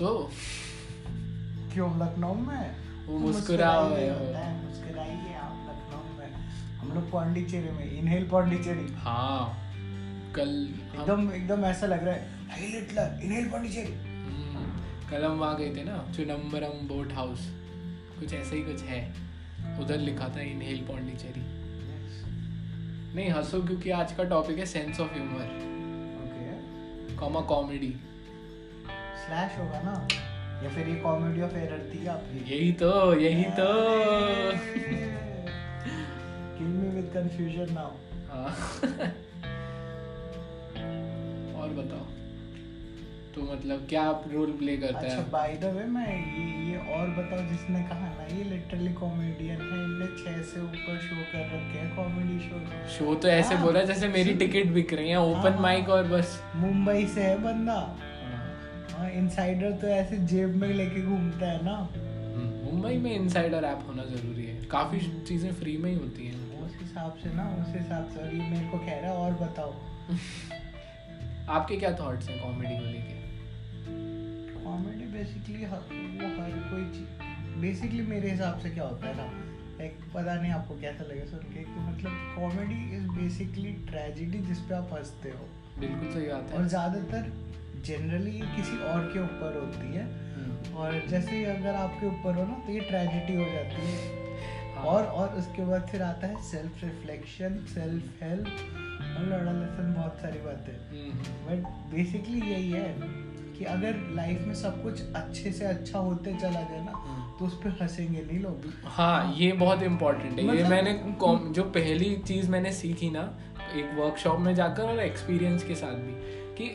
हंसो क्यों लखनऊ में वो मुस्कुरा हो। मुस्कुराइए आप लखनऊ में हम लोग पौंडीचेरी में इनहेल पौंडीचेरी हाँ कल एकदम एकदम ऐसा लग रहा है हाई हिटलर इनहेल पौंडीचेरी कल हम वहाँ गए थे ना चुनम्बरम बोट हाउस कुछ ऐसा ही कुछ है। उधर लिखा था इनहेल पौंडीचेरी नहीं हंसो क्योंकि आज का टॉपिक है sense of humour okay comma comedy. Slash होगा ना? या फिर ये कॉमेडी ऑफ़ एरर थी आपकी? यही तो यही तो। Kill me with confusion now हाँ। और बताओ। तो मतलब क्या आप रोल प्ले करता अच्छा है बाय द वे मैं ये ये और बताओ जिसने कहा ना ये लिटरली कॉमेडियन है इनने छह से ऊपर शो कर रखे हैं कॉमेडी शो शो तो ऐसे हाँ, बोला जैसे मेरी टिकट बिक रही है ओपन हाँ। माइक और बस। मुंबई से है बंदा। हाँ। इनसाइडर तो ऐसे जेब में लेके घूमता है ना। हम्म, मुंबई में इनसाइडर ऐप होना ज़रूरी है। काफ़ी चीज़ें फ्री में ही होती हैं। उस हिसाब से ना उस हिसाब से। और ये मेरे को कह रहा है और बताओ। आपके क्या थॉट्स हैं कॉमेडी को लेके? कॉमेडी बेसिकली हर वो हर कोई चीज़ बेसिकली मेरे हिसाब से क्या होता है ना लाइक पता नहीं आपको कैसा लगे सुन के कि मतलब कॉमेडी इज़ बेसिकली ट्रेजिडी जिस पे आप हँसते हो। बिल्कुल सही बात है। और ज़्यादातर जनरली ये किसी और के ऊपर होती है। हम्म, और जैसे ही अगर आपके ऊपर हो ना तो ये ट्रेजिडी हो जाती है। हाँ। और और उसके बाद फिर आता है सेल्फ रिफ्लेक्शन सेल्फ हेल्प और लड़ा लेसन बहुत सारी बातें। हम्म, बट बेसिकली यही है। कि अगर लाइफ में सब कुछ अच्छे से अच्छा होते चला जाए ना हम्म। तो उस पर हंसेंगे नहीं लोग हाँ ये बहुत इम्पोर्टेंट है। मतलब... ये मतलब- मैंने जो पहली चीज़ मैंने सीखी ना एक वर्कशॉप में जाकर और एक्सपीरियंस के साथ भी कि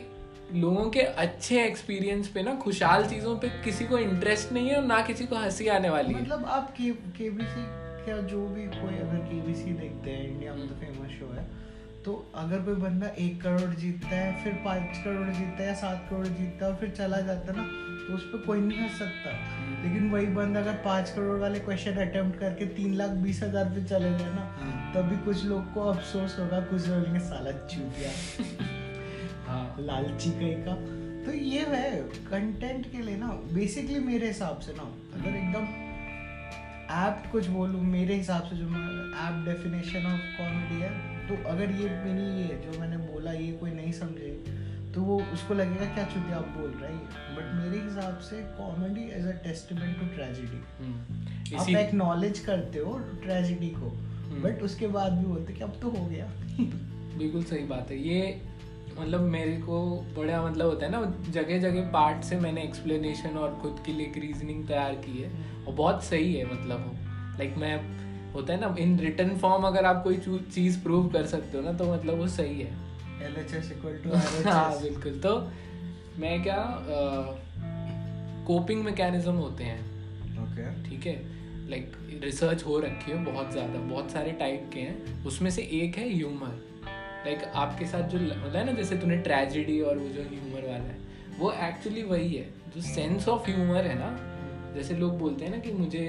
लोगों के अच्छे एक्सपीरियंस पे ना खुशहाल चीज़ों पे किसी को इंटरेस्ट नहीं है और ना किसी को हँसी आने वाली है। मतलब आप के केबीसी क्या जो भी कोई अगर केबीसी देखते हैं इंडिया में तो फ़ेमस शो है तो अगर कोई बंदा एक करोड़ जीतता है फिर पाँच करोड़ जीतता है या सात करोड़ जीतता है और फिर चला जाता है ना तो उस पर कोई नहीं हंस सकता। लेकिन वही बंदा अगर पाँच करोड़ वाले क्वेश्चन अटेम्प्ट करके तीन लाख बीस हज़ार पे चले जाए ना हम्म। तभी कुछ लोग को अफसोस होगा कुछ लोग बोलेंगे साला चूतिया हाँ। लालची कहीं का तो ये है कंटेंट के लिए ना बेसिकली मेरे हिसाब से ना अगर एकदम ऐप कुछ बोलूँ मेरे हिसाब से जो ऐप डेफिनेशन ऑफ़ कॉमेडी है तो अगर ये मेरी ये जो मैंने बोला ये कोई नहीं समझे तो वो उसको लगेगा क्या चुती आप बोल रहे हैं बट मेरे हिसाब से comedy as a testament to tragedy hmm, आप एक्नॉलेज करते हो ट्रेजिडी को हम्म। बट उसके बाद भी बोलते कि अब तो हो गया। बिल्कुल सही बात है। ये मतलब मेरे को बड़ा मतलब होता है ना जगह जगह पार्ट से मैंने एक्सप्लेनेशन और खुद के लिए एक रीजनिंग तैयार की है। और बहुत सही है मतलब वो। लाइक मैं होता है ना इन रिटर्न फॉर्म अगर आप कोई चीज़ प्रूव कर सकते हो ना तो मतलब वो सही है। हाँ बिल्कुल। तो मैं क्या कोपिंग मैकेनिज्म होते हैं। ओके ठीक है? लाइक रिसर्च हो रखी है बहुत ज़्यादा। बहुत सारे टाइप के हैं। उसमें से एक है ह्यूमर लाइक like, आपके साथ जो होता है ना जैसे तूने ट्रेजिडी और वो जो ह्यूमर वाला है वो एक्चुअली वही है। जो सेंस ऑफ़ ह्यूमर है ना जैसे लोग बोलते हैं ना कि मुझे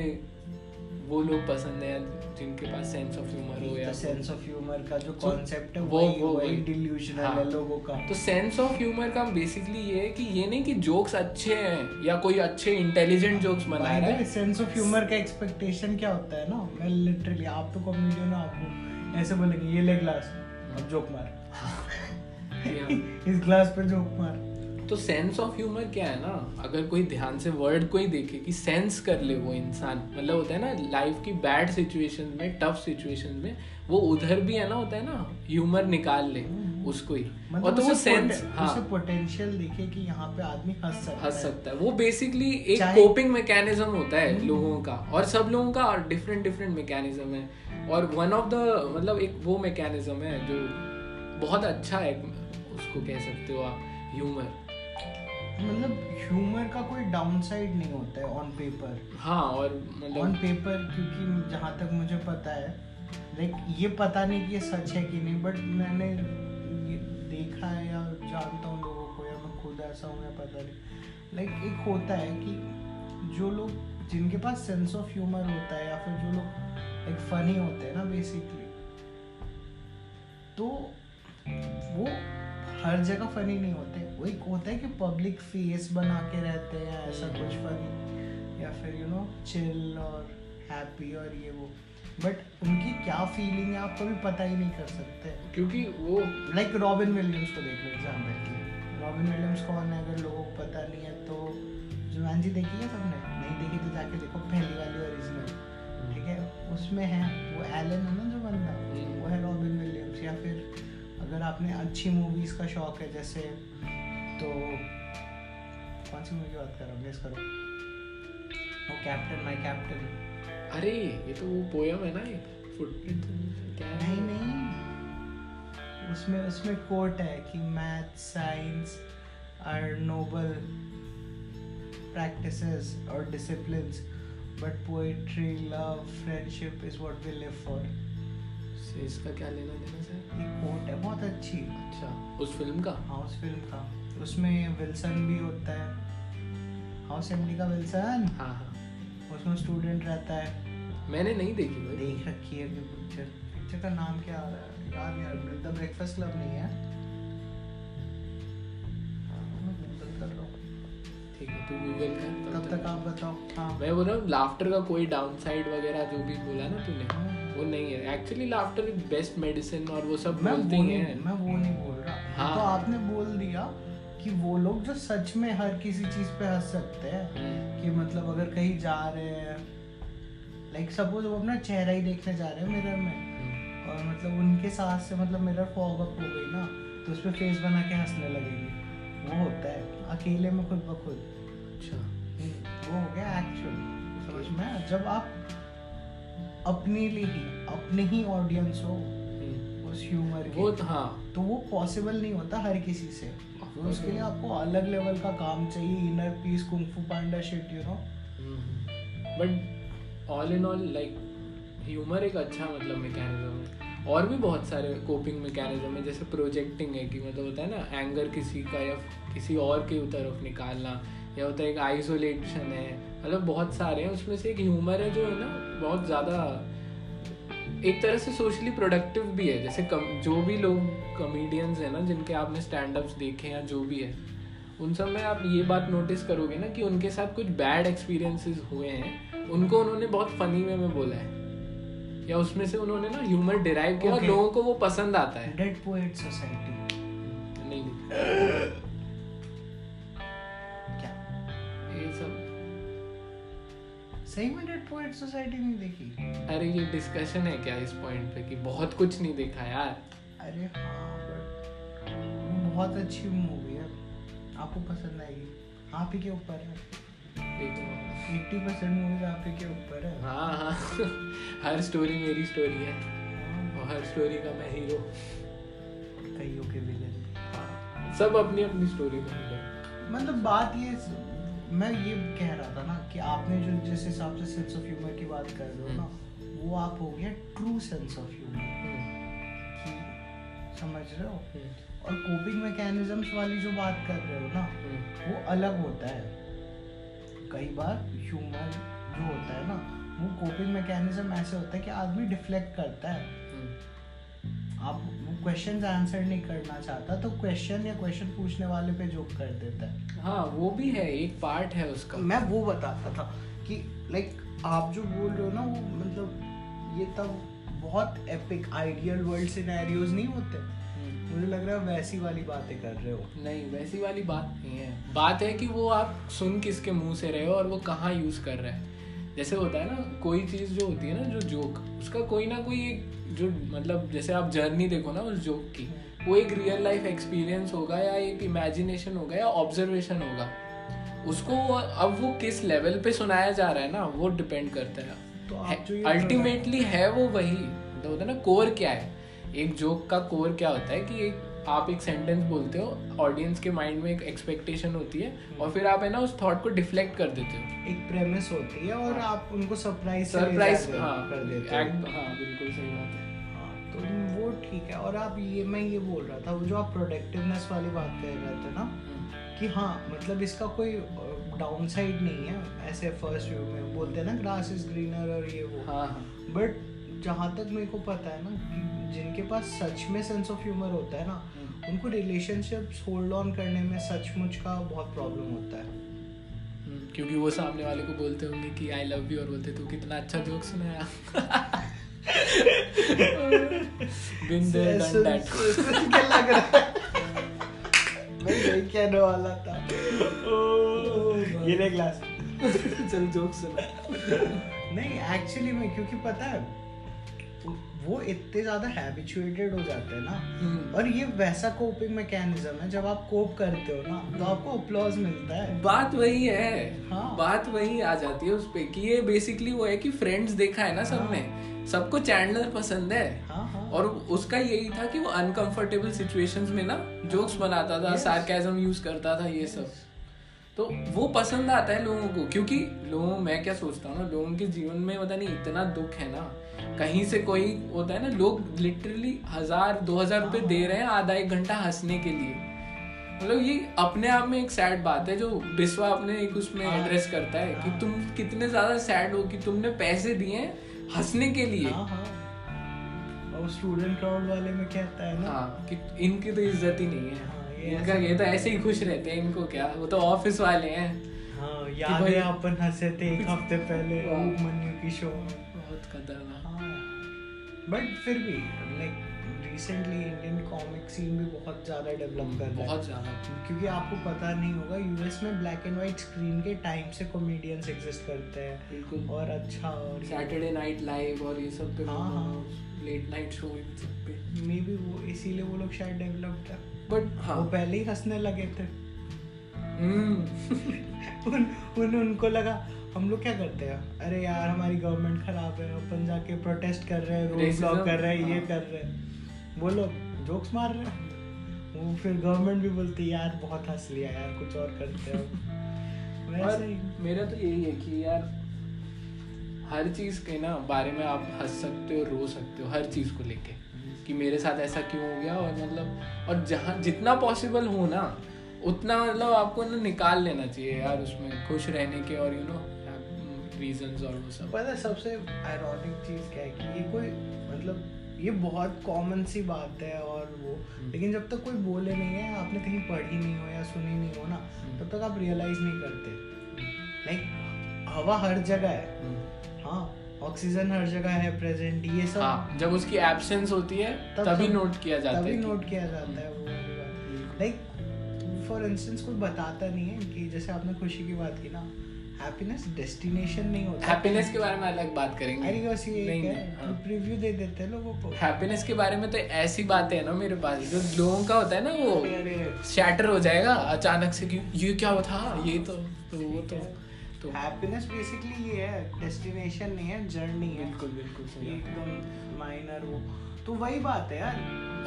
वो लोग पसंद है जिनके पास सेंस ऑफ़ ह्यूमर हो या सेंस ऑफ़ ह्यूमर का जो कॉन्सेप्ट है वो- वो- वही। डिल्यूजनल हाँ। है। लोगों का। तो सेंस ऑफ़ ह्यूमर का बेसिकली ये है कि ये नहीं कि जोक्स अच्छे हैं या कोई अच्छे इंटेलिजेंट जोक्स बना रहा है। सेंस ऑफ़ ह्यूमर का एक्सपेक्टेशन क्या होता है ना? मैं लिटरली आप तो कॉमेडियन हो आपको ऐसे बोलेंगे ये ले ग्लास अब जोक मार। इस ग्लास पे जोक मार। तो सेंस ऑफ़ ह्यूमर क्या है ना? अगर कोई ध्यान से वर्ड को ही देखे कि सेंस कर ले वो इंसान मतलब होता है ना लाइफ की बैड सिचुएशन में टफ सिचुएशन में वो उधर भी है ना होता है ना ह्यूमर निकाल ले उसको ही। मतलब और तो वो सेंस हाँ उसे पोटेंशियल दिखे कि यहाँ पे आदमी हंस सकता हंस है। सकता है। वो बेसिकली एक कोपिंग मैकेनिज्म होता है लोगों का। और सब लोगों का डिफरेंट डिफरेंट मैकेनिज्म है। और वन ऑफ़ द मतलब एक वो मैकेनिज्म है जो बहुत अच्छा है उसको कह सकते हो आप ह्यूमर मतलब ह्यूमर का कोई डाउनसाइड नहीं होता है ऑन पेपर हाँ और मतलब ऑन पेपर क्योंकि जहाँ तक मुझे पता है लाइक ये पता नहीं कि ये सच है कि नहीं बट मैंने ये देखा है या जानता हूँ लोगों को या मैं खुद ऐसा हूँ या पता नहीं। लाइक एक होता है कि जो लोग जिनके पास सेंस ऑफ़ ह्यूमर होता है या फिर जो लोग एक फनी होते हैं ना बेसिकली तो वो हर जगह फनी नहीं होते। वही होता है कि पब्लिक फेस बना के रहते हैं ऐसा कुछ फनी या फिर यू नो चिल और हैप्पी और ये वो। बट उनकी क्या फीलिंग है आप कभी पता ही नहीं कर सकते। क्योंकि वो लाइक रॉबिन विलियम्स को देख लो एग्ज़ाम्पल रॉबिन विलियम्स कौन है अगर लोगों को पता नहीं है तो जुमानजी देखी है सबने? नहीं देखी तो जाके देखो पहली वाली ओरिजिनल ठीक है? उसमें है वो एलन है ना जो बंदा? हम्म। वो है रॉबिन विलियम्स या फिर अगर आपने अच्छी मूवीज़ का शौक है जैसे तो कौन सी मूवी की बात कर रहा हूँ? गेस करो। वो कैप्टन माय कैप्टन अरे ये तो वो पोयम है ना एक फुटप्रिंट क्या नहीं नहीं। उसमें उसमें कोट है कि math science are noble practices or disciplines but poetry love friendship is what we live for से इसका क्या लेना देना सर ये कोट है बहुत अच्छी। अच्छा उस फ़िल्म का? हाउस फ़िल्म का। उसमें विल्सन भी होता है। हाउस एमडी का विल्सन? हाँ हाँ। उसमें स्टूडेंट रहता है। मैंने नहीं देखी भाई। देख रखी है पिक्चर पिक्चर का नाम क्या आ रहा है? याद आ रहा। द ब्रेकफास्ट क्लब नहीं है। हाँ, मैं Google कर रहा। ठीक तू गूगल कर तब तक आप बताओ। हाँ। मैं बोल रहा हूँ लाफ्टर का कोई डाउन साइड वगैरह जो भी बोला ना तूने हाँ। वो नहीं है। Actually laughter is best medicine और वो सब मैं बोलते हैं मैं वो नहीं बोल रहा। हाँ। तो आपने बोल दिया कि वो लोग जो सच में हर किसी चीज़ पे हंस सकते हैं हम्म, कि मतलब अगर कहीं जा रहे हैं लाइक सपोज़ वो अपना चेहरा ही देखने जा रहे हैं मिरर में हम्म, और मतलब उनके साथ से मतलब मिरर फॉग अप हो गई ना तो उस पर फेस बना के हंसने लगेगी। वो होता है। अकेले में खुद ब खुद। अच्छा। वो हो गया एक्चुअल समझ में जब आप अपने लिए ही अपने ही ऑडियंस हो हम्म, उस ह्यूमर वो के तो हाँ। तो वो पॉसिबल नहीं होता हर किसी से। तो उसके लिए आपको अलग लेवल का काम चाहिए inner peace kung fu panda shit you know but all in all like humour एक अच्छा मतलब मैकेनिज्म है। और भी बहुत सारे कोपिंग मैकेनिज्म है, जैसे प्रोजेक्टिंग है कि मतलब होता है ना एंगर किसी का या किसी और के तरफ़ निकालना, या होता है एक आइसोलेशन है मतलब बहुत सारे हैं, उसमें से एक ह्यूमर है जो है ना, बहुत ज़्यादा एक तरह से सोशली प्रोडक्टिव भी है जैसे कम जो भी लोग कॉमेडियंस हैं ना जिनके आपने स्टैंड अप्स देखे या जो भी है उन सब में आप ये बात नोटिस करोगे ना कि उनके साथ कुछ बैड एक्सपीरियंसेस हुए हैं उनको उन्होंने बहुत फनी वे में बोला है या उसमें से उन्होंने ना ह्यूमर डिराइव किया और Okay. लोगों को वो पसंद आता है। डेड पोएट सोसाइटी नहीं क्या? ये सब सही में डेड पोएट सोसाइटी नहीं देखी? अरे ये डिस्कशन है क्या इस पॉइंट पे कि बहुत कुछ नहीं देखा यार? अरे हाँ बट बहुत अच्छी मूवी है। आपको पसंद आएगी। आप ही के ऊपर है। एट्टी परसेंट मूवीज़ आप ही के ऊपर है। हाँ हाँ। हर स्टोरी मेरी स्टोरी है। हाँ, और हर स्टोरी का मैं हीरो कईयों के विलन सब अपनी अपनी स्टोरी में मतलब बात ये मैं ये कह रहा था ना कि आपने जो जिस हिसाब से सेंस ऑफ़ ह्यूमर की बात कर रहे हो ना वो आप हो गया ट्रू सेंस ऑफ़ ह्यूमर कि समझ रहे हो? और कोपिंग मैकेनिज्म्स वाली जो बात कर रहे हो ना वो अलग होता है। कई बार ह्यूमर जो होता है ना वो कोपिंग मैकेनिज्म ऐसे होता है कि आदमी डिफ्लेक्ट करता है। आप क्वेश्चन आंसर नहीं करना चाहता तो क्वेश्चन या क्वेश्चन पूछने वाले पे जोक कर देता है। हाँ वो भी है एक पार्ट है उसका। मैं वो बताता था कि लाइक आप जो बोल रहे हो ना वो मतलब ये तब बहुत एपिक आइडियल वर्ल्ड सिनेरियोज नहीं होते। हम्म। मुझे लग रहा है वैसी वाली बातें कर रहे हो। नहीं वैसी वाली बात नहीं है। बात है कि वो आप सुन किसके मुँह से रहे हो और वो कहाँ यूज़ कर रहा है। जैसे होता है ना कोई चीज़ जो होती है ना जो जोक उसका कोई ना कोई एक जो मतलब जैसे आप जर्नी देखो ना उस जोक की वो एक रियल लाइफ एक्सपीरियंस होगा या एक इमेजिनेशन होगा या ऑब्जर्वेशन होगा। उसको अब वो किस लेवल पे सुनाया जा रहा है ना वो डिपेंड करता तो है ये अल्टीमेटली है। वो वही तो होता है ना कोर क्या है? एक जोक का कोर क्या होता है कि एक आप एक सेंटेंस बोलते हो ऑडियंस के माइंड में एक एक्सपेक्टेशन होती है और फिर आप है ना उस थॉट को डिफ्लेक्ट कर देते हो। एक प्रेमिस होती है और आप उनको सरप्राइज़ सरप्राइज़ हाँ कर देते हो। हाँ बिल्कुल सही बात है। हाँ, तो वो ठीक है। और आप ये मैं ये बोल रहा था वो जो आप प्रोडक्टिवनेस वाली बात कर रहे थे ना कि हाँ मतलब इसका कोई डाउन साइड नहीं है ऐसे फ़र्स्ट व्यू में। बोलते हैं ना ग्रास इज़ ग्रीनर और ये वो। हाँ हाँ। बट जहाँ तक मेरे को पता है ना कि जिनके पास सच में सेंस ऑफ़ ह्यूमर होता है ना हम्म। उनको रिलेशनशिप्स होल्ड ऑन करने में सचमुच का बहुत प्रॉब्लम होता है। हम्म, क्योंकि वो सामने वाले को बोलते होंगे कि आई लव यू और बोलते तू कितना अच्छा जोक सुनाया बिन देयर डन दैट सुन लग रहा है? मैं यही कहने वाला था। ये ले ग्लास चल जोक सुना। नहीं एक्चुअली में क्योंकि पता है वो इतने ज़्यादा हैबिचुएटेड हो जाते हैं ना। हम्म। और ये वैसा कोपिंग मैकेनिज्म है जब आप कोप करते हो ना तो आपको अप्लॉज मिलता है। बात वही है। हाँ। बात वही आ जाती है उस पे कि ये बेसिकली वो है कि फ्रेंड्स देखा है ना सब में सबको चैंडलर पसंद है। हाँ हाँ। और उसका यही था कि वो अनकंफर्टेबल सिचुएशंस में ना जोक्स बनाता था. सार्केज्म यूज़ करता था ये सब। तो वो पसंद आता है लोगों को क्योंकि लोगों मैं क्या सोचता हूँ ना लोगों के जीवन में पता नहीं इतना दुख है ना। कहीं से कोई होता है ना लोग लिटरली हज़ार दो हज़ार रुपए दे रहे हैं आधा एक घंटा हंसने के लिए। मतलब ये अपने आप में एक सैड बात है जो बिस्वा अपने एक उसमें हाँ। एड्रेस करता है कि तुम कितने ज़्यादा सैड हो कि तुमने पैसे दिए हंसने के लिए। हाँ हाँ। और स्टूडेंट क्राउड वाले में क्या आता है ना? हाँ कि इनकी तो इज़्ज़त ही नहीं हाँ, है इनका ये तो ऐसे ही खुश रहते हैं इनको क्या? वो तो ऑफ़िस वाले हैं। हाँ याद है अपन हंसे थे एक हफ़्ते पहले हाँ। मनु की शो बहुत खतरनाक। बट फिर भी like recently Indian comic scene भी बहुत ज़्यादा डेवलप कर रहा है। बहुत ज़्यादा। क्योंकि आपको पता नहीं होगा यूएस में ब्लैक एंड व्हाइट स्क्रीन के टाइम से कॉमेडियंस एग्जिस्ट करते हैं। बिल्कुल। और अच्छा और सैटरडे नाइट लाइव और ये सब पे हाँ, हाँ। लेट नाइट शो इन सब पे। मे बी वो इसीलिए वो लोग शायद डेवलप्ड है बट हाँ। वो पहले ही हंसने लगे थे। हम्म। उन, उन उनको लगा हम लोग क्या करते हैं? अरे यार हमारी गवर्नमेंट खराब है अपन जाके प्रोटेस्ट कर रहे हैं रोड ब्लॉक कर रहे हैं ये हाँ। कर रहे हैं। वो लोग जोक्स मार रहे हैं। वो फिर गवर्नमेंट भी बोलती है यार बहुत हंस लिया यार कुछ और करते हो। और मेरा तो यही है कि यार हर चीज़ के ना बारे में आप हंस सकते हो रो सकते हो हर चीज़ को लेके। कि मेरे साथ ऐसा क्यों हो गया? और मतलब और जहाँ जितना पॉसिबल हो ना उतना मतलब आपको ना निकाल लेना चाहिए यार उसमें खुश रहने के और यू नो रीजंस और वो सब। पता सबसे आयरॉनिक चीज़ क्या है कि ये कोई मतलब ये बहुत कॉमन सी बात है और वो हम्म। लेकिन जब तक कोई बोले नहीं है आपने कहीं पढ़ी नहीं हो या सुनी नहीं हो ना हम्म। तब तक आप रियलाइज़ नहीं करते। लाइक हवा हर जगह है। हम्म। हाँ ऑक्सीजन हर जगह है प्रेजेंट ये सब। हाँ जब उसकी एब्सेंस होती है तब तभी नोट किया जाता तभी है कि- नोट किया जाता है वो लाइक फॉर इंस्टेंस कोई बताता नहीं है कि जैसे आपने खुशी की बात की ना हैप्पीनेस डेस्टिनेशन नहीं होता। हैप्पीनेस के बारे में अलग बात करेंगे। अरे बस ये नहीं, नहीं, हाँ। प्रीव्यू दे देते हैं लोगों को। हैप्पीनेस के बारे में तो ऐसी बातें है ना मेरे पास जो लोगों का होता है ना वो शैटर हो जाएगा अचानक से कि ये क्या था? ये तो तो वो तो तो। हैप्पीनेस बेसिकली ये है डेस्टिनेशन नहीं है जर्नी है। बिल्कुल बिल्कुल सही एकदम माइनर वो। तो वही बात है यार।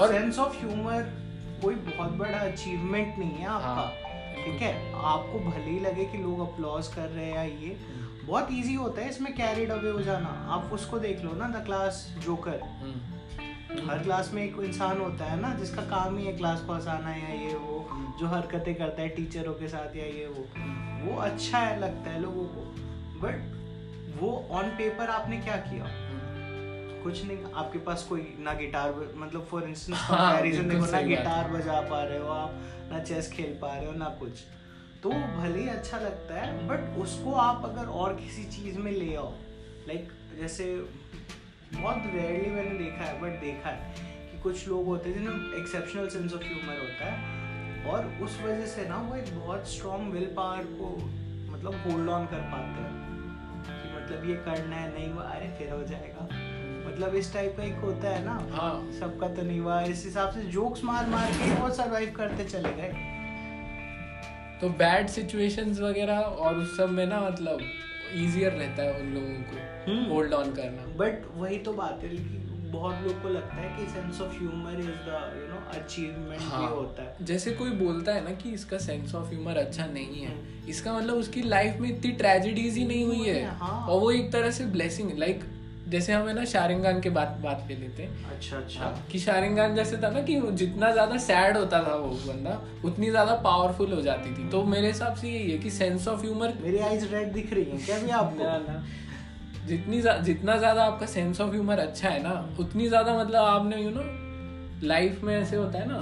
और- सेंस ऑफ़ ह्यूमर कोई बहुत बड़ा अचीवमेंट नहीं है आपका। हाँ, ठीक है? आपको भले ही लगे कि लोग अप्लॉज कर रहे हैं या ये बहुत इजी होता है इसमें कैरिड अवे हो जाना। आप उसको देख लो ना द क्लास जोकर हम्म। हर क्लास में एक इंसान होता है ना जिसका काम ही है क्लास पास आना या ये वो जो हरकतें करता है टीचरों के साथ या ये वो। वो अच्छा है लगता है लोगों को। बट वो ऑन पेपर आपने क्या किया? कुछ नहीं आपके पास कोई ना गिटार मतलब फॉर इंस्टेंस कंपैरिजन देखो ना गिटार बजा पा रहे हो आप ना चेस खेल पा रहे हो ना कुछ। तो भले ही अच्छा लगता है बट उसको आप अगर और किसी चीज़ में ले आओ लाइक जैसे बहुत रेयरली मैंने देखा है बट देखा है कि कुछ लोग होते हैं जिन्हें एक्सेप्शनल सेंस ऑफ़ ह्यूमर होता है और उस वजह से ना वो एक बहुत स्ट्रॉन्ग विल पावर को मतलब होल्ड ऑन कर पाते हैं कि मतलब ये करना है नहीं हुआ अरे फिर हो जाएगा। मतलब इस टाइप का एक होता है ना। हाँ। सबका तो नहीं हुआ। इस हिसाब से जोक्स मार मार के वो सरवाइव करते चले गए। तो बैड सिचुएशंस वगैरह और उस सब में ना मतलब इजियर रहता है उन लोगों को हम्म। होल्ड ऑन करना। बट वही तो बात है लेकिन बहुत लोग को लगता है कि sense of humour is the you know achievement हाँ। ये होता है। जैसे कोई बोलता है ना कि इसका सेंस ऑफ़ ह्यूमर अच्छा नहीं है। हम्म। इसका मतलब उसकी लाइफ में इतनी ट्रेजेडीज ही नहीं हुई है। हाँ। और वो एक तरह से ब्लेसिंग लाइक जैसे हमें ना शारिंगान के बात बात ले लेते हैं। अच्छा हाँ, कि शारिंगान जैसे था ना कि जितना ज़्यादा सैड होता था वो बंदा उतनी ज़्यादा पावरफुल हो जाती थी। तो मेरे हिसाब से यही है कि सेंस ऑफ़ ह्यूमर मेरी आईज रेड दिख रही हैं क्या भी आपको? जितनी जा, जितना ज़्यादा आपका सेंस ऑफ़ ह्यूमर अच्छा है ना उतनी ज़्यादा मतलब आपने यू नो लाइफ में ऐसे होता है ना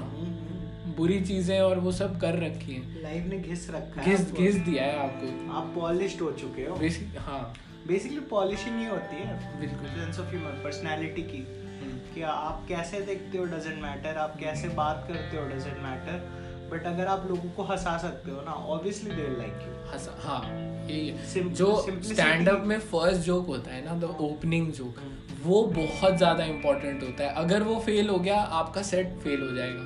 बुरी चीज़ें और वो सब कर रखी है। लाइफ ने घिस रखा है घिस घिस दिया है आपको। आप पॉलिश हो चुके हो। हाँ। बेसिकली पॉलिशिंग ही होती है। बिल्कुल। सेंस ऑफ़ ह्यूमर पर्सनालिटी की। हम्म, कि आप कैसे देखते हो डजेंट मैटर आप कैसे बात करते हो डजेंट मैटर बट अगर आप लोगों को हंसा सकते हो ना ऑब्वियसली दे लाइक यू हंसा हाँ यही जो स्टैंड अप में फ़र्स्ट जोक होता है ना द ओपनिंग जोक वो बहुत ज़्यादा इंपॉर्टेंट होता है। अगर वो फेल हो गया आपका सेट फेल हो जाएगा।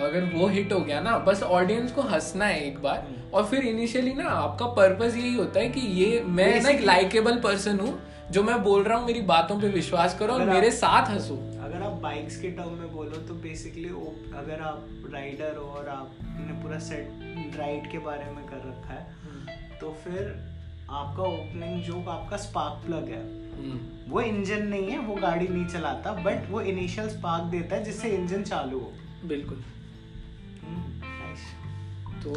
अगर वो हिट हो गया ना बस ऑडियंस को हंसना है एक बार। हम्म। और फिर इनिशियली ना आपका पर्पस यही होता है कि ये मैं ना एक लाइकेबल पर्सन हूँ जो मैं बोल रहा हूँ मेरी बातों पे विश्वास करो और मेरे साथ हंसो। अगर आप बाइक्स के टर्म में बोलो तो बेसिकली अगर आप राइडर हो और आपने पूरा सेट राइड के बारे में कर रखा है तो फिर आपका ओपनिंग जोक आपका स्पार्क प्लग है। हम्म, वो इंजन नहीं है वो गाड़ी नहीं चलाता बट वो इनिशियल स्पार्क देता है जिससे इंजन चालू हो। बिल्कुल। तो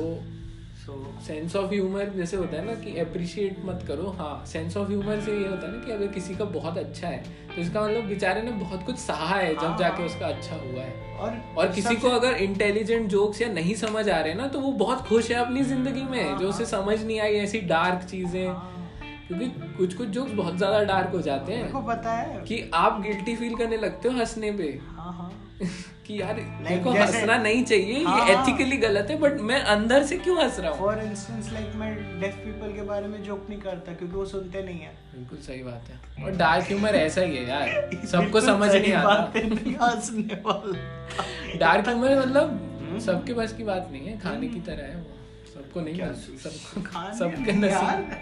सो सेंस ऑफ़ ह्यूमर जैसे होता है ना कि अप्रिशिएट मत करो। हाँ सेंस ऑफ़ ह्यूमर से ये होता है ना कि अगर किसी का बहुत अच्छा है तो इसका मतलब बेचारे ने बहुत कुछ सहा है जब हाँ, जाके। उसका अच्छा हुआ है। और और किसी को अगर इंटेलिजेंट जोक्स या नहीं समझ आ रहे ना तो वो बहुत खुश है अपनी ज़िंदगी में हाँ, जो उसे समझ नहीं आई ऐसी डार्क चीज़ें। हाँ, क्योंकि कुछ कुछ जोक्स बहुत ज़्यादा डार्क हो जाते हैं। पता है। कि आप गिल्टी फील करने लगते हो हंसने पे। हाँ हाँ। कि यार मेरे Like को हंसना नहीं चाहिए हाँ, ये हाँ। एथिकली गलत है बट मैं अंदर से क्यों हंस रहा हूँ? फॉर इंस्टेंस लाइक मैं डेफ पीपल के बारे में जोक नहीं करता क्योंकि वो सुनते नहीं है। बिल्कुल सही बात है। और डार्क ह्यूमर ऐसा ही है यार सबको समझ नहीं आता। हंसने वाला। डार्क ह्यूमर हम्म। मतलब सबके पास की बात नहीं है खाने की तरह है वो। सबको नहीं सबको सबके नसीब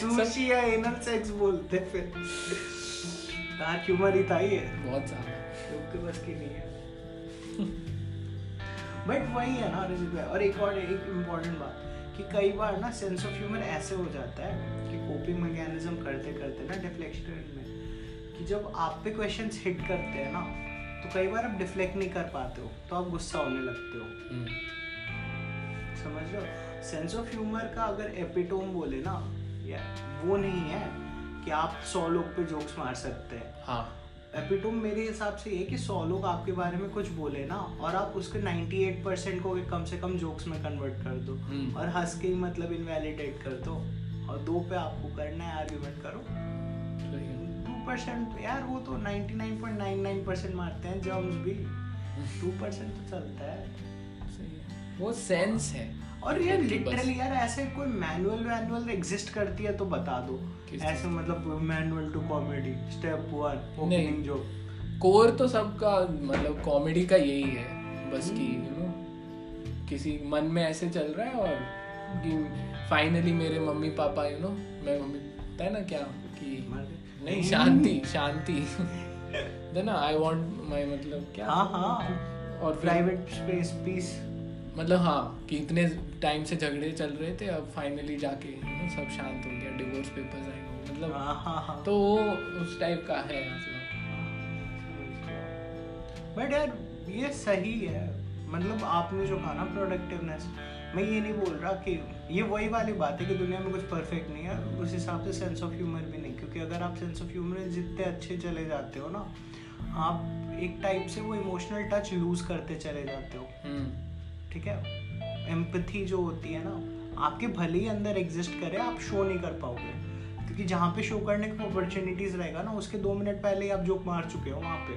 सुशी या एनल सेक्स बोलते फिर डार्क ह्यूमर ही था ये। बहुत ज़्यादा। लोग के बस की नहीं है। बट वही है ना भाई। और एक और एक इम्पोर्टेंट बात कि कई बार ना सेंस ऑफ़ ह्यूमर ऐसे हो जाता है कि कोपिंग मैकेनिज्म करते करते ना डिफ्लेक्शन में कि जब आप पे क्वेश्चंस हिट करते हैं ना तो कई बार आप डिफ्लेक्ट नहीं कर पाते हो तो आप गुस्सा होने लगते हो। हम्म, समझ लो सेंस ऑफ़ ह्यूमर का अगर एपिटोम बोले ना या वो नहीं है कि आप सौ लोग पे जोक्स मार सकते हैं। हाँ। एपिटोम मेरे हिसाब से ये कि सौ लोग आपके बारे में कुछ बोले ना और आप उसके 98% परसेंट को कम से कम जोक्स में कन्वर्ट कर दो। हम्म। और हंस के ही मतलब इनवैलिडेट कर दो। और दो पे आपको करना है आर्ग्यूमेंट करो। टू परसेंट यार वो तो 99.99 परसेंट मारते हैं जर्म्स भी। टू परसेंट तो चलता है। सही है। वो सेंस है। और बस। लिटरली यार ऐसे कोई मैनुअल मैनुअल एग्जिस्ट करती है तो बता दो। ऐसे मतलब manual to comedy step one opening जो कोर तो सबका मतलब कॉमेडी का यही है बस कि यू नो किसी मन में ऐसे चल रहा है और कि फाइनली मेरे मम्मी पापा यू नो मैं मम्मी है ना क्या कि नहीं शांति शांति। देना आई वांट माय मतलब क्या? हाँ हाँ। और प्राइवेट स्पेस पीस मतलब हाँ कि इतने टाइम से झगड़े चल रहे थे अब फाइनली जाके सब शांत हो गया डिवोर्स पेपर्स आए हों, मतलब हाँ हाँ हाँ। तो वो उस टाइप का है मतलब बट यार ये सही है। मतलब आपने जो कहा ना प्रोडक्टिवनेस मैं ये नहीं बोल रहा कि ये वही वाली बात है कि दुनिया में कुछ परफेक्ट नहीं है उस हिसाब से सेंस ऑफ़ ह्यूमर भी नहीं। क्योंकि अगर आप सेंस ऑफ़ ह्यूमर जितने अच्छे चले जाते हो ना आप एक टाइप से वो इमोशनल टच लूज करते चले जाते हो। हम्म। ठीक है? एम्पथी जो होती है ना आपके भले ही अंदर एग्जिस्ट करे आप शो नहीं कर पाओगे। क्योंकि जहाँ पे शो करने का अपॉर्चुनिटीज़ रहेगा ना उसके दो मिनट पहले ही आप जोक मार चुके हो वहाँ पे।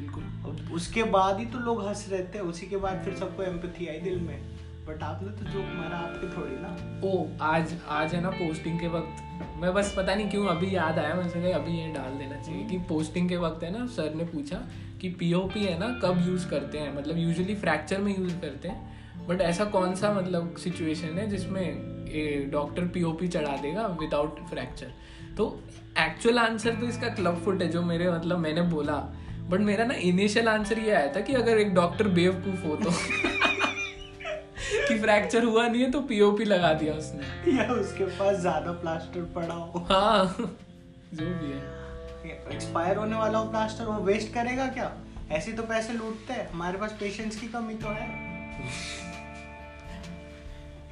बिल्कुल। और उसके बाद ही तो लोग हंस रहे थे उसी के बाद फिर सबको एम्पथी आई दिल में। बट आपने तो जोक मारा आपके थोड़ी ना। ओ आज आज है ना पोस्टिंग के वक्त। मैं बस पता नहीं क्यों अभी याद आया मैं सोचा अभी ये डाल देना चाहिए। कि पोस्टिंग के वक्त है ना सर ने पूछा कि पीओपी है ना कब यूज़ करते हैं? मतलब यूजुअली फ्रैक्चर में यूज़ करते हैं। बट ऐसा कौन सा मतलब सिचुएशन है जिसमें डॉक्टर पीओपी चढ़ा देगा विदाउट फ्रैक्चर तो एक्चुअल आंसर तो इसका क्लब फुट है जो मेरे मतलब मैंने बोला। बट मेरा ना इनिशियल आंसर ये आया था कि अगर एक डॉक्टर बेवकूफ़ हो तो। फ्रैक्चर हुआ नहीं है तो पीओपी लगा दिया उसने। या उसके पास ज़्यादा प्लास्टर पड़ा हो। हाँ जो भी है। एक्सपायर होने वाला हो प्लास्टर वो वेस्ट करेगा क्या? ऐसे तो पैसे लूटते हैं। हमारे पास पेशेंस की कमी तो है।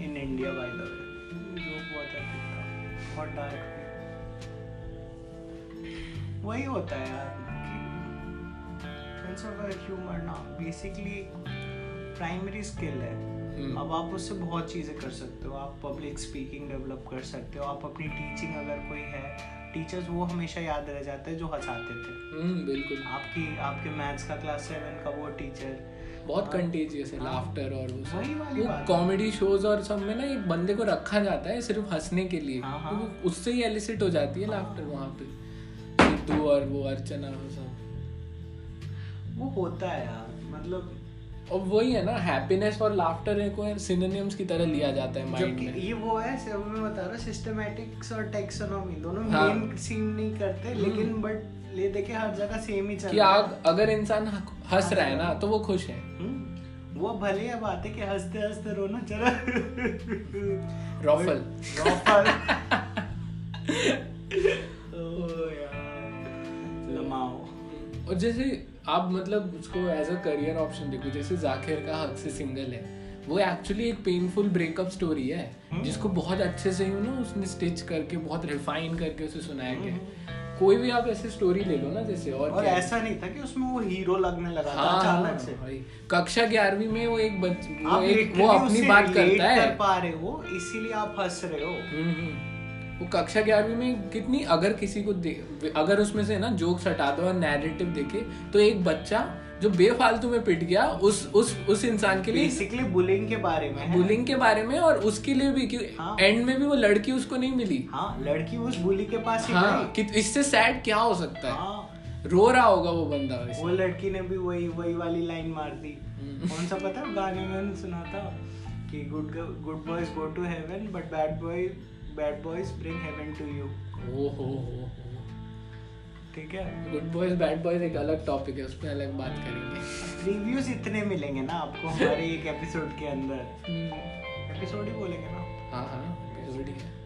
In India by the way जो बहुत एपिक था और डार्क वही होता है यार सेंस ऑफ़ ह्यूमर ना। बेसिकली प्राइमरी स्किल है। हम्म। अब आप उससे बहुत चीज़ें कर सकते हो। आप पब्लिक स्पीकिंग डेवलप कर सकते हो। आप अपनी टीचिंग अगर कोई है टीचर्स वो हमेशा याद रह जाते हैं जो हंसाते थे। हम्म बिल्कुल। आपकी आपके मैथ्स का क्लास सेवन का वो टीचर बहुत कंटेजियस है लाफ्टर और वो वही वाली वो कॉमेडी शोज़ और सब में ना एक बंदे को रखा जाता है सिर्फ़ हंसने के लिए। हाँ, हाँ। क्योंकि उससे ही एलिसिट हो जाती है लाफ्टर वहाँ पे। सिद्धू और वो अर्चना वो सब। वो होता है यार। मतलब और वही है ना हैप्पीनेस और लाफ्टर को सिनोनिम्स की तरह लिया जाता है माइंड में। ये वो है सब मैं बता रहा सिस्टमैटिक्स और टेक्सोनॉमी दोनों हाँ। मेन सीन नहीं करते लेकिन बट ले देखे हर जगह सेम ही चल कि है। आग, अगर इंसान हंस रहा है ना तो वो खुश है। हम्म, वो भले ही बात है कि हँसते हँसते रोना चला। रॉफल रॉफल ओ यार। लमाओ और जैसे आप मतलब उसको एज अ करियर ऑप्शन देखो जैसे जाकिर का हक से सिंगल है वो एक्चुअली एक पेनफुल ब्रेकअप स्टोरी है हम्म। जिसको बहुत अच्छे से यू नो उसने स्टिच करके बहुत रिफाइन करके उसे सुनाया गया हम्म। कोई भी आप ऐसे स्टोरी ले लो ना जैसे और और क्या ऐसा नहीं था कि उसमें वो हीरो लगने लगा था हाँ अचानक से भाई कक्षा ग्यारहवीं में वो एक बच वो एक वो अपनी बात करता है कर पा रहे हो इसीलिए आप हंस रहे हो हम्म। वो कक्षा ग्यारहवीं में कितनी अगर किसी को अगर उसमें से ना जोक्स हटा दो और नैरेटिव देखे तो एक बच्चा जो बेफालतू में पिट गया उस उस उस इंसान के लिए बेसिकली बुलिंग के बारे में है। बुलिंग के बारे में और उसके लिए भी कि हाँ। एंड में भी वो लड़की उसको नहीं मिली। हाँ लड़की उस बुली के पास ही हाँ कि इससे सैड क्या हो सकता है? हाँ। रो रहा होगा वो बंदा वो लड़की ने भी वही वही वाली लाइन मार दी। हम्म। कौन सा पता? गाने में सुना था कि good good boys go to heaven but bad boy bad boys bring heaven to you ओ हो हो ठीक है? गुड बॉयज़ बैड बॉयज़ एक अलग टॉपिक है उस पर अलग बात करेंगे। रिव्यूज़ इतने मिलेंगे ना आपको हमारे एक एपिसोड के अंदर। हम्म। एपिसोड ही बोलेंगे ना। हाँ हाँ episode ही है।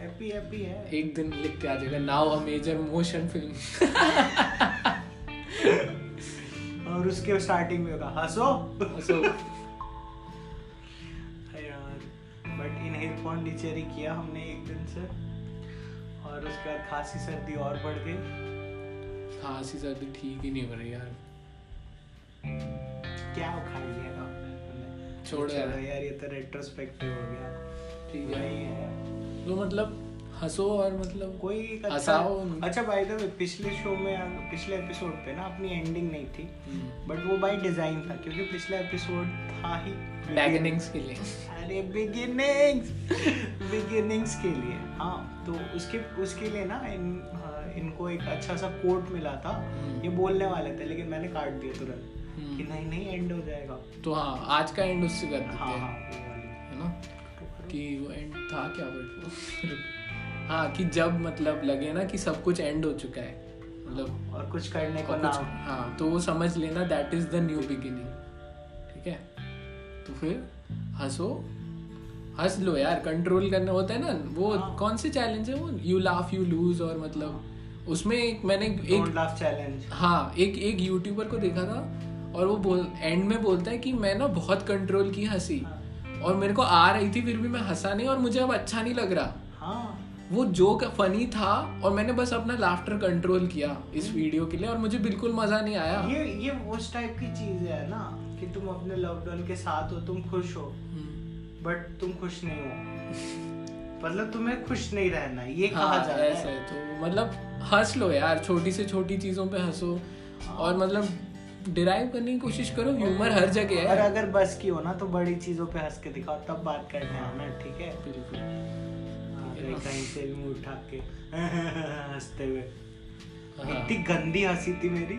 हैप्पी हैप्पी है। एक दिन लिख के आ जाएगा now a major motion film और उसके स्टार्टिंग में होगा हंसो। सो पौंडीचेरी किया हमने एक दिन से और उसके बाद खांसी सर्दी और बढ़ गई। खांसी सर्दी ठीक ही नहीं हो रही यार। क्या खा लिया ने छोड़ो यार। यार ये तो रेट्रोस्पेक्टिव हो गया। ठीक है। है। तो मतलब हंसो और मतलब कोई एक अच्छा हंसाओ। अच्छा द वे पिछले शो में पिछले एपिसोड पे ना अपनी एंडिंग नहीं थी हम्म, बट वो बाय डिज़ाइन था क्योंकि पिछला एपिसोड था ही beginnings के लिए। अरे बिगिनिंग्स बिगिनिंग्स के लिए। हाँ तो उसके उसके लिए ना इन हाँ, इनको एक अच्छा सा कोट मिला था। हम्म। ये बोलने वाले थे लेकिन मैंने काट दिया तुरंत हम्म। कि नहीं नहीं एंड हो जाएगा। तो हाँ आज का एंड उससे कर देते हाँ हाँ। वो वाली। है ना? तो कि वो एंड था क्या वो? हाँ कि जब मतलब लगे ना कि सब कुछ एंड हो चुका है। मतलब और कुछ करने को ना हाँ। तो वो समझ लेना that is the new beginning ठीक है? तो फिर हंसो हंस लो यार कंट्रोल करना होता है ना वो हाँ। कौन से चैलेंज है वो यू लाफ यू लूज और मतलब उसमें एक मैंने एक लाफ चैलेंज हाँ एक एक यूट्यूबर को देखा था और वो बोल एंड में बोलता है कि मैं ना बहुत कंट्रोल की हँसी हाँ। और मेरे को आ रही थी फिर भी मैं हंसा नहीं और मुझे अब अच्छा नहीं लग रहा हाँ वो जोक फनी था और मैंने बस अपना लाफ्टर कंट्रोल किया इस वीडियो के लिए और मुझे बिल्कुल मज़ा नहीं आया। ये ये उस टाइप की चीज़ है ना कि तुम अपने लव्ड वन के साथ हो तुम खुश हो हम्म, बट तुम खुश नहीं हो। मतलब तुम्हें खुश नहीं रहना है, ये कहा हाँ जा रहा ऐसा है। है तो मतलब हंस लो यार छोटी से छोटी चीज़ों पे हंसो और मतलब डिराइव करने की कोशिश करो ह्यूमर हर जगह है। और है अगर बस की हो ना तो बड़ी चीज़ों पे हंस के दिखाओ तब बात करने आना ठीक है? बिल्कुल। हाँ, है? कहीं से भी मुँह उठा के हँसते हुए। हाँ। इतनी गंदी हँसी थी मेरी।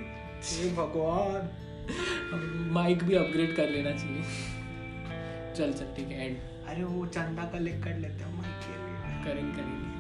भगवान। माइक भी अपग्रेड कर लेना चाहिए। चल चल ठीक है एंड अरे वो चंदा कलेक्ट कर लेते हैं माइक के लिए। करेंगे करेंगे।